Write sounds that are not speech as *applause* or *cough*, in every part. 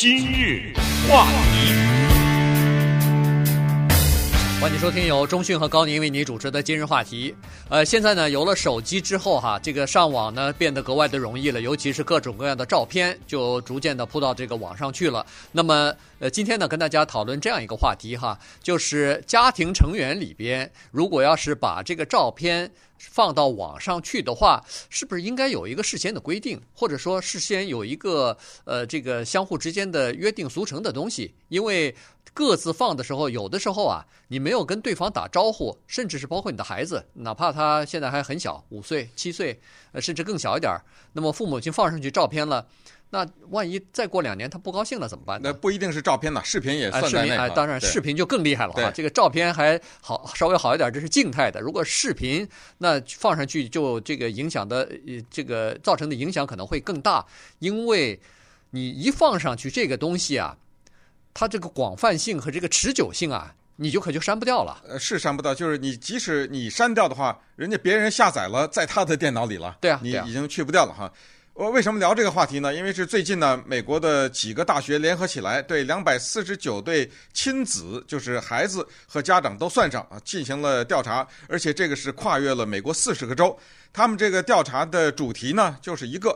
今日话题，欢迎收听由中讯和高宁为你主持的今日话题。呃，现在呢，有了手机之后哈，这个上网呢变得格外的容易了，尤其是各种各样的照片就逐渐的铺到这个网上去了。那么，呃，今天呢，跟大家讨论这样一个话题哈，就是家庭成员里边，如果要是把这个照片。放到网上去的话，是不是应该有一个事先的规定，或者说事先有一个呃这个相互之间的约定俗成的东西？因为各自放的时候，有的时候啊，你没有跟对方打招呼，甚至是包括你的孩子，哪怕他现在还很小，五岁、七岁，呃，甚至更小一点，那么父母亲放上去照片了。那万一再过两年他不高兴了怎么办？那不一定是照片呢，视频也算在内。啊，当然视频就更厉害了啊！这个照片还好，稍微好一点，这是静态的。如果视频，那放上去就这个影响的，这个造成的影响可能会更大，因为你一放上去这个东西啊，它这个广泛性和这个持久性啊，你就可就删不掉了。呃，是删不掉，就是你即使你删掉的话，人家别人下载了，在他的电脑里了。对啊，你已经去不掉了哈。我为什么聊这个话题呢？因为是最近呢，美国的几个大学联合起来，对两百四十九对亲子，就是孩子和家长都算上啊，进行了调查，而且这个是跨越了美国四十个州。他们这个调查的主题呢，就是一个，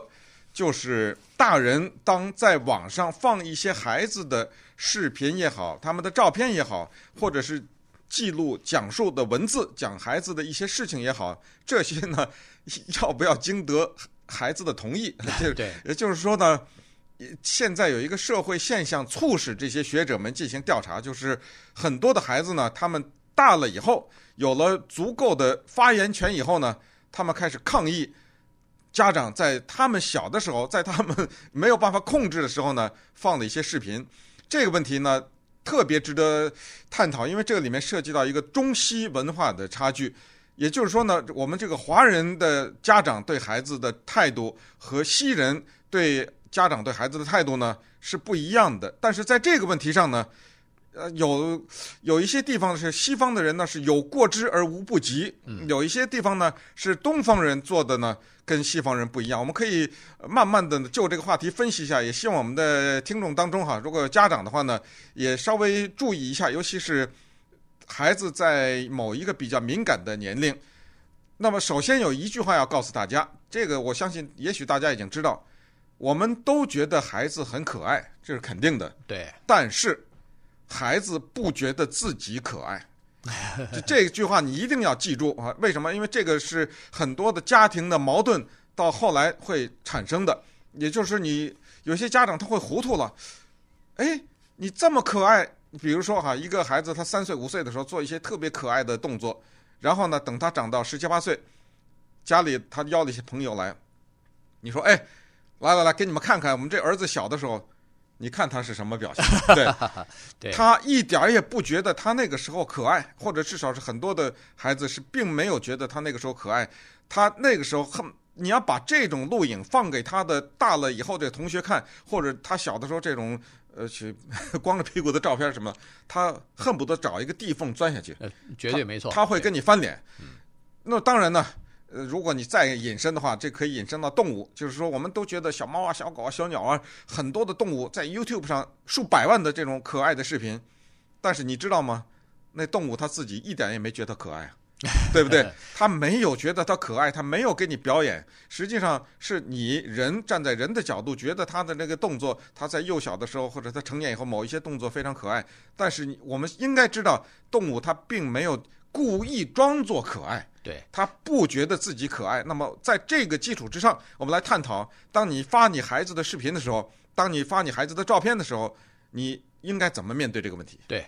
就是大人当在网上放一些孩子的视频也好，他们的照片也好，或者是记录讲述的文字，讲孩子的一些事情也好，这些呢，*laughs* 要不要经得孩子的同意，*laughs* 对，也就是说呢，现在有一个社会现象促使这些学者们进行调查，就是很多的孩子呢，他们大了以后有了足够的发言权以后呢，他们开始抗议家长在他们小的时候，在他们没有办法控制的时候呢，放的一些视频。这个问题呢，特别值得探讨，因为这个里面涉及到一个中西文化的差距。也就是说呢，我们这个华人的家长对孩子的态度和西人对家长对孩子的态度呢是不一样的。但是在这个问题上呢，呃，有有一些地方是西方的人呢是有过之而无不及，有一些地方呢是东方人做的呢跟西方人不一样。我们可以慢慢的就这个话题分析一下，也希望我们的听众当中哈，如果有家长的话呢，也稍微注意一下，尤其是。孩子在某一个比较敏感的年龄，那么首先有一句话要告诉大家，这个我相信，也许大家已经知道，我们都觉得孩子很可爱，这是肯定的。对。但是，孩子不觉得自己可爱，这句话你一定要记住啊！为什么？因为这个是很多的家庭的矛盾到后来会产生的。也就是你有些家长他会糊涂了，哎，你这么可爱。比如说哈，一个孩子他三岁五岁的时候做一些特别可爱的动作，然后呢，等他长到十七八岁，家里他邀了一些朋友来，你说哎，来来来，给你们看看我们这儿子小的时候，你看他是什么表现？对，*laughs* 对他一点也不觉得他那个时候可爱，或者至少是很多的孩子是并没有觉得他那个时候可爱，他那个时候恨，你要把这种录影放给他的大了以后的同学看，或者他小的时候这种。呃，去光着屁股的照片什么，他恨不得找一个地缝钻下去。呃，绝对没错。他，他会跟你翻脸。那当然呢，呃，如果你再隐身的话，这可以引申到动物。就是说，我们都觉得小猫啊、小狗啊、小鸟啊，很多的动物在 YouTube 上数百万的这种可爱的视频，但是你知道吗？那动物它自己一点也没觉得可爱啊。*laughs* 对不对？他没有觉得他可爱，他没有给你表演。实际上是你人站在人的角度，觉得他的那个动作，他在幼小的时候或者他成年以后某一些动作非常可爱。但是我们应该知道，动物它并没有故意装作可爱，对，它不觉得自己可爱。那么在这个基础之上，我们来探讨：当你发你孩子的视频的时候，当你发你孩子的照片的时候，你应该怎么面对这个问题？对。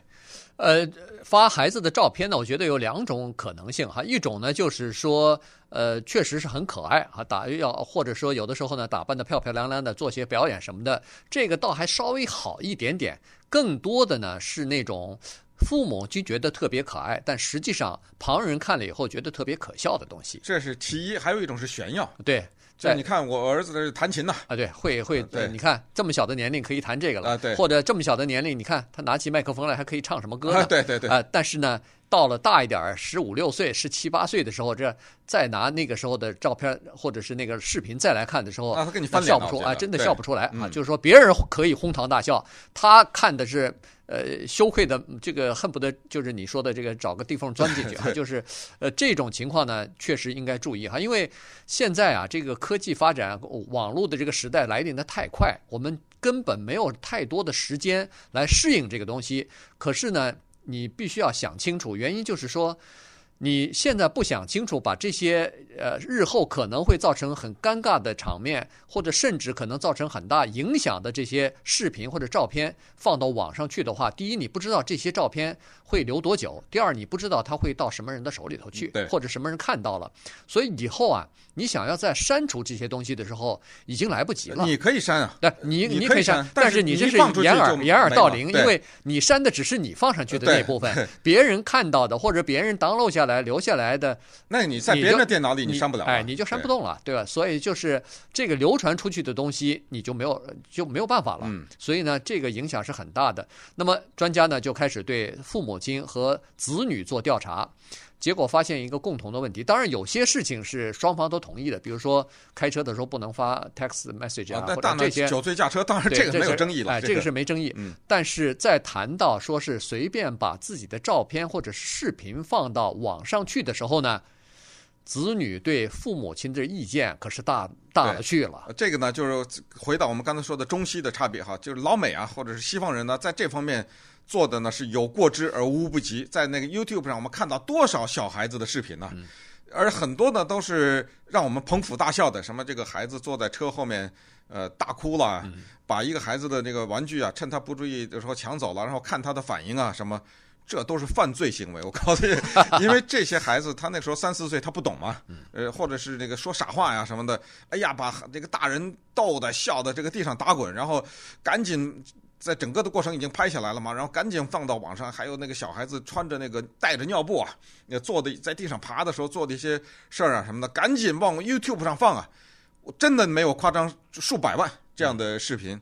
呃，发孩子的照片呢，我觉得有两种可能性哈。一种呢，就是说，呃，确实是很可爱啊，打要或者说有的时候呢，打扮得漂漂亮亮的，做些表演什么的，这个倒还稍微好一点点。更多的呢，是那种父母就觉得特别可爱，但实际上旁人看了以后觉得特别可笑的东西。这是其一，还有一种是炫耀。对。对，你看我儿子在这弹琴呢啊，对，会会，对，你看这么小的年龄可以弹这个了啊，对，或者这么小的年龄，你看他拿起麦克风来还可以唱什么歌呢？对对对。啊，但是呢，到了大一点儿，十五六岁、十七八岁的时候，这再拿那个时候的照片或者是那个视频再来看的时候，啊，他跟你笑不出啊，真的笑不出来啊。就是说，别人可以哄堂大笑，他看的是呃羞愧的，这个恨不得就是你说的这个找个地缝钻进去 *laughs* 啊。就是呃这种情况呢，确实应该注意哈，因为现在啊，这个科技发展、网络的这个时代来临的太快，我们根本没有太多的时间来适应这个东西。可是呢，你必须要想清楚，原因就是说，你现在不想清楚，把这些呃日后可能会造成很尴尬的场面，或者甚至可能造成很大影响的这些视频或者照片放到网上去的话，第一，你不知道这些照片会留多久；第二，你不知道它会到什么人的手里头去，或者什么人看到了。所以以后啊，你想要再删除这些东西的时候，已经来不及了。你可以删啊，对，你你可以删，但是你这是掩耳掩耳盗铃，因为你删的只是你放上去的那部分，*laughs* 别人看到的或者别人 download 下来留下来的，那你在别人的电脑里你删不了，哎，你就删不动了，对吧？所以就是这个流传出去的东西，你就没有就没有办法了。嗯，所以呢，这个影响是很大的。那么专家呢就开始对父母亲和子女做调查，结果发现一个共同的问题。当然，有些事情是双方都同意的，比如说开车的时候不能发 text message 啊，或者这些酒醉驾车，当然这个没有争议了，哎，这个是没争议。嗯，但是在谈到说是随便把自己的照片或者视频放到网上去的时候呢，子女对父母亲的意见可是大大了去了。这个呢，就是回到我们刚才说的中西的差别哈，就是老美啊，或者是西方人呢，在这方面。做的呢是有过之而无不及，在那个 YouTube 上，我们看到多少小孩子的视频呢？而很多呢都是让我们捧腹大笑的，什么这个孩子坐在车后面，呃，大哭了，把一个孩子的那个玩具啊，趁他不注意的时候抢走了，然后看他的反应啊，什么，这都是犯罪行为。我告诉你，*laughs* 因为这些孩子他那时候三四岁，他不懂嘛，呃，或者是那个说傻话呀什么的，哎呀，把这个大人逗得笑的这个地上打滚，然后赶紧。在整个的过程已经拍下来了嘛，然后赶紧放到网上。还有那个小孩子穿着那个带着尿布啊，那做的在地上爬的时候做的一些事儿啊什么的，赶紧往 YouTube 上放啊！我真的没有夸张，数百万这样的视频，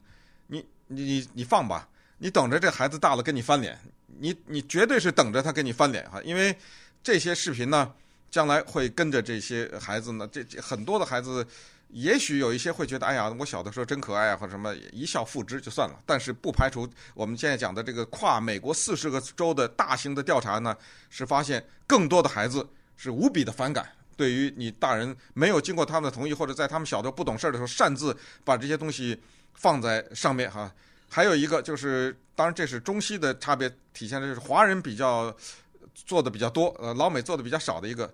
你你你你放吧，你等着这孩子大了跟你翻脸，你你绝对是等着他跟你翻脸哈，因为这些视频呢，将来会跟着这些孩子呢，这这很多的孩子。也许有一些会觉得，哎呀，我小的时候真可爱啊，或者什么，一笑付之就算了。但是不排除我们现在讲的这个跨美国四十个州的大型的调查呢，是发现更多的孩子是无比的反感，对于你大人没有经过他们的同意，或者在他们小的不懂事儿的时候擅自把这些东西放在上面哈。还有一个就是，当然这是中西的差别体现的，就是华人比较做的比较多，呃，老美做的比较少的一个，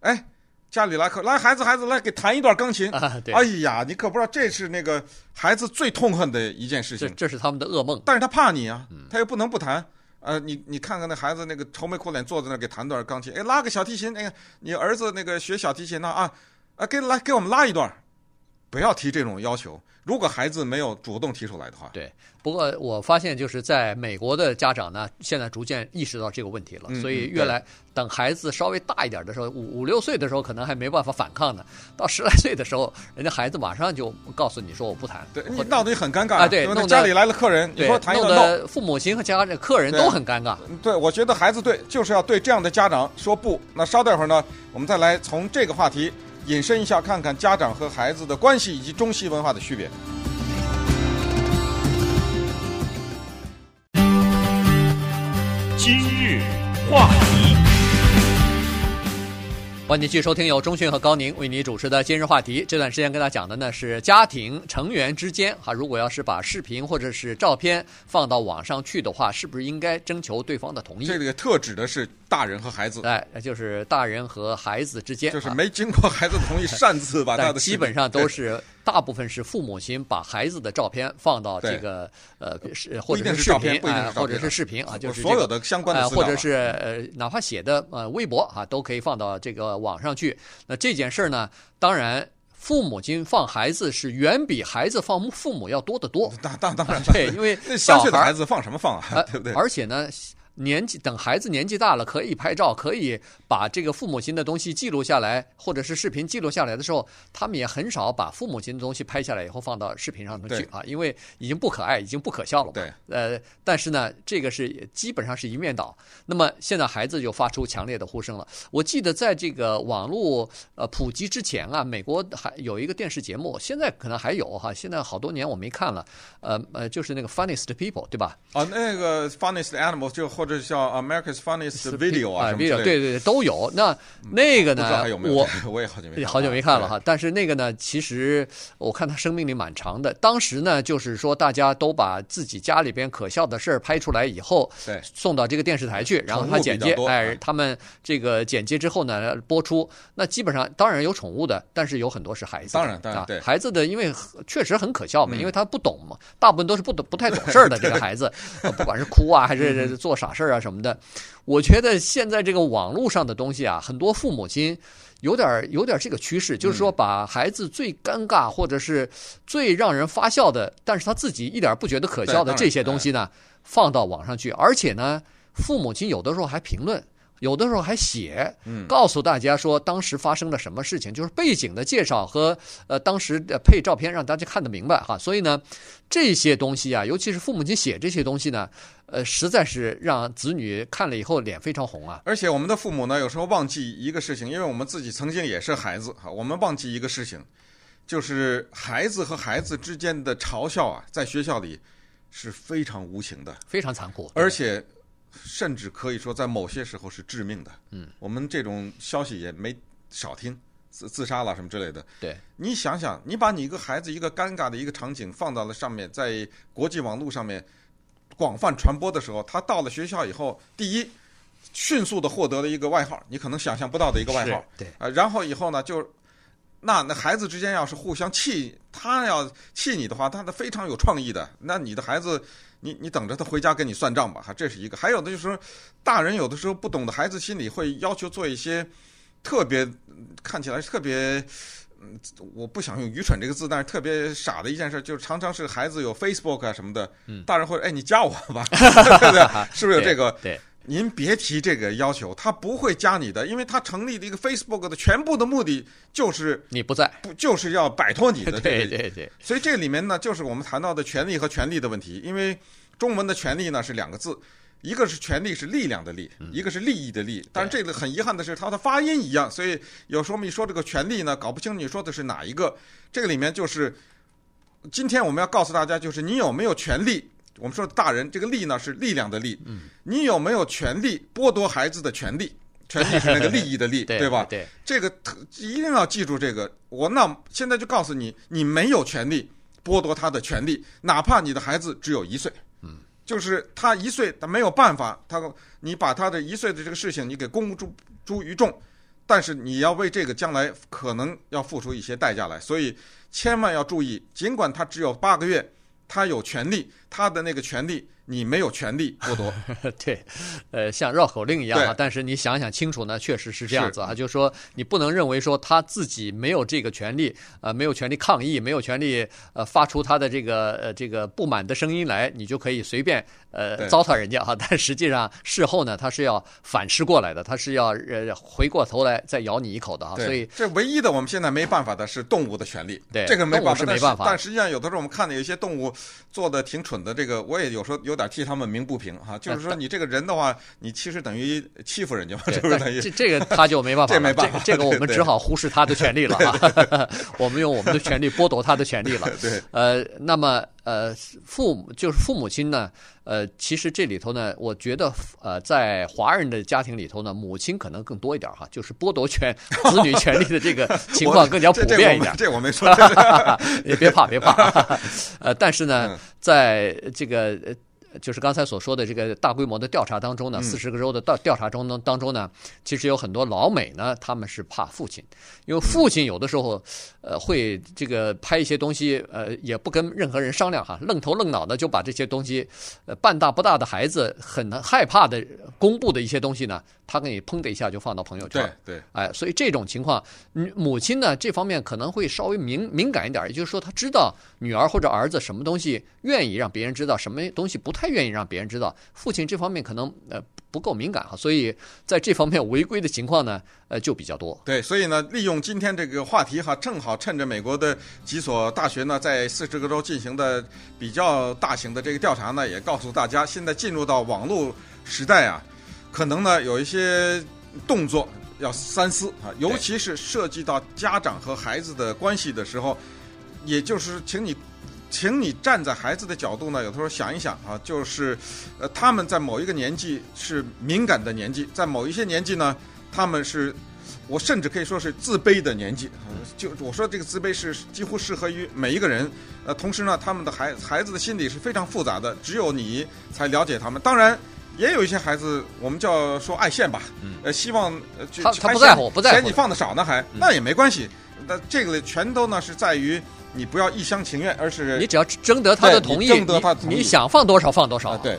哎。家里来客，来孩子，孩子来给弹一段钢琴。啊，对。哎呀，你可不知道，这是那个孩子最痛恨的一件事情。这这是他们的噩梦。但是他怕你啊，他又不能不弹。呃，你你看看那孩子那个愁眉苦脸坐在那儿给弹段钢琴，哎，拉个小提琴，哎，你儿子那个学小提琴呢啊，啊，给来给我们拉一段。不要提这种要求。如果孩子没有主动提出来的话，对。不过我发现，就是在美国的家长呢，现在逐渐意识到这个问题了，所以越来等孩子稍微大一点的时候，五五六岁的时候，可能还没办法反抗呢。到十来岁的时候，人家孩子马上就告诉你说我不谈，对，你闹得很尴尬啊。对，弄家里来了客人，你说谈一段，弄得父母亲和家这客人都很尴尬。对，我觉得孩子对就是要对这样的家长说不。那稍待会儿呢，我们再来从这个话题。引申一下，看看家长和孩子的关系以及中西文化的区别。今日话题。欢迎继续收听由中讯和高宁为你主持的今日话题。这段时间跟大家讲的呢是家庭成员之间哈，如果要是把视频或者是照片放到网上去的话，是不是应该征求对方的同意？这个特指的是大人和孩子，哎，就是大人和孩子之间，就是没经过孩子同意 *laughs* 擅自把他的，基本上都是大部分是父母亲把孩子的照片放到这个呃是或者是视频啊，或者是视频啊，就是所有的相关的或者是呃哪怕写的呃微博啊，都可以放到这个。网上去，那这件事儿呢？当然，父母亲放孩子是远比孩子放父母要多得多。当当当然，*laughs* 对，因为小岁的孩子放什么放啊？*laughs* 对不对？而且呢，年纪等孩子年纪大了，可以拍照，可以把这个父母亲的东西记录下来，或者是视频记录下来的时候，他们也很少把父母亲的东西拍下来以后放到视频上头去啊，因为已经不可爱，已经不可笑了嘛。对，呃，但是呢，这个是基本上是一面倒。那么现在孩子就发出强烈的呼声了。我记得在这个网络呃普及之前啊，美国还有一个电视节目，现在可能还有哈，现在好多年我没看了，呃呃，就是那个 Funniest People，对吧？啊，那个 Funniest Animals 就或者叫 America's Funniest Video 啊，啊，video 对对对都有。那那个呢？我 *laughs* 我也好久没好久没看了哈。但是那个呢，其实我看他生命力蛮长的。当时呢，就是说大家都把自己家里边可笑的事儿拍出来以后，对，送到这个电视台去，然后他剪接，哎，他们这个剪接之后呢播出。那基本上当然有宠物的，但是有很多是孩子。当然当然对孩子的，因为确实很可笑嘛，因为他不懂嘛，大部分都是不懂不太懂事儿的这个孩子，*laughs* 不管是哭啊还是做傻事儿啊什么的。我觉得现在这个网络上的东西啊，很多父母亲有点有点这个趋势，就是说把孩子最尴尬或者是最让人发笑的，但是他自己一点不觉得可笑的这些东西呢，放到网上去，而且呢，父母亲有的时候还评论。有的时候还写，告诉大家说当时发生了什么事情，就是背景的介绍和呃当时的配照片，让大家看得明白哈。所以呢，这些东西啊，尤其是父母亲写这些东西呢，呃，实在是让子女看了以后脸非常红啊。而且我们的父母呢，有时候忘记一个事情，因为我们自己曾经也是孩子哈，我们忘记一个事情，就是孩子和孩子之间的嘲笑啊，在学校里是非常无情的，非常残酷，而且。甚至可以说，在某些时候是致命的。嗯，我们这种消息也没少听，自自杀了什么之类的。对，你想想，你把你一个孩子一个尴尬的一个场景放到了上面，在国际网络上面广泛传播的时候，他到了学校以后，第一，迅速的获得了一个外号，你可能想象不到的一个外号。对，啊，然后以后呢，就那那孩子之间要是互相气，他要气你的话，他的非常有创意的，那你的孩子。你你等着他回家跟你算账吧，哈，这是一个。还有的就是说，大人有的时候不懂得孩子心理，会要求做一些特别看起来特别，嗯，我不想用愚蠢这个字，但是特别傻的一件事，就是常常是孩子有 Facebook 啊什么的，大人会哎你加我吧，*laughs* *laughs* 对不对？是不是有这个？对。您别提这个要求，他不会加你的，因为他成立的一个 Facebook 的全部的目的就是你不在，不就是要摆脱你的 *laughs* 这个。对对对。所以这里面呢，就是我们谈到的权利和权利的问题。因为中文的权利呢是两个字，一个是权利是力量的力，一个是利益的利。但是这个很遗憾的是，它的发音一样，所以有时候我们一说这个权利呢，搞不清你说的是哪一个。这个里面就是今天我们要告诉大家，就是你有没有权利。我们说大人，这个力呢是力量的力。嗯，你有没有权利剥夺孩子的权利？权利是那个利益的利，*laughs* 对吧？对，这个一定要记住这个。我那现在就告诉你，你没有权利剥夺他的权利，哪怕你的孩子只有一岁。嗯，就是他一岁，他没有办法，他你把他的一岁的这个事情你给公诸诸于众，但是你要为这个将来可能要付出一些代价来，所以千万要注意，尽管他只有八个月。他有权利，他的那个权利。你没有权利剥夺，*laughs* 对，呃，像绕口令一样啊。但是你想想清楚呢，确实是这样子啊。是就是说，你不能认为说他自己没有这个权利，呃，没有权利抗议，没有权利呃发出他的这个呃这个不满的声音来，你就可以随便呃糟蹋人家哈。*laughs* 但实际上事后呢，他是要反噬过来的，他是要呃回过头来再咬你一口的啊。所以这唯一的我们现在没办法的是动物的权利，对，这个没办法，是没办法但。但实际上有的时候我们看到有些动物做的挺蠢的，这个我也有时候有点替他们鸣不平哈，就是说你这个人的话，你其实等于欺负人家嘛，*laughs* 是不是等于？这这个他就没办法，*laughs* 这没办法，这个我们只好忽视他的权利了哈。*laughs* 我们用我们的权利剥夺他的权利了。对，呃，那么呃，父母就是父母亲呢，呃，其实这里头呢，我觉得呃，在华人的家庭里头呢，母亲可能更多一点哈，就是剥夺权子女权利的这个情况更加普遍一点。*laughs* 这我没说，*laughs* 也别怕别怕。呃，但是呢，在这个。就是刚才所说的这个大规模的调查当中呢，四十个州的调调查中当当中呢，其实有很多老美呢，他们是怕父亲，因为父亲有的时候，呃，会这个拍一些东西，呃，也不跟任何人商量哈，愣头愣脑的就把这些东西，呃，半大不大的孩子很害怕的公布的一些东西呢，他给你砰的一下就放到朋友圈，对对，哎，所以这种情况，母亲呢这方面可能会稍微敏敏感一点，也就是说，他知道女儿或者儿子什么东西愿意让别人知道，什么东西不太。太愿意让别人知道，父亲这方面可能呃不够敏感哈，所以在这方面违规的情况呢，呃就比较多。对，所以呢，利用今天这个话题哈，正好趁着美国的几所大学呢在四十个州进行的比较大型的这个调查呢，也告诉大家，现在进入到网络时代啊，可能呢有一些动作要三思啊，尤其是涉及到家长和孩子的关系的时候，也就是请你。请你站在孩子的角度呢，有的时候想一想啊，就是，呃，他们在某一个年纪是敏感的年纪，在某一些年纪呢，他们是，我甚至可以说是自卑的年纪。就我说这个自卑是几乎适合于每一个人。呃，同时呢，他们的孩孩子的心理是非常复杂的，只有你才了解他们。当然，也有一些孩子，我们叫说爱现吧，呃，希望呃，他他不在乎，不在乎，嫌你放的少呢，还那也没关系。那这个全都呢是在于。你不要一厢情愿，而是你只要征得他的同意，征得他的同意，你，你想放多少放多少，啊。对。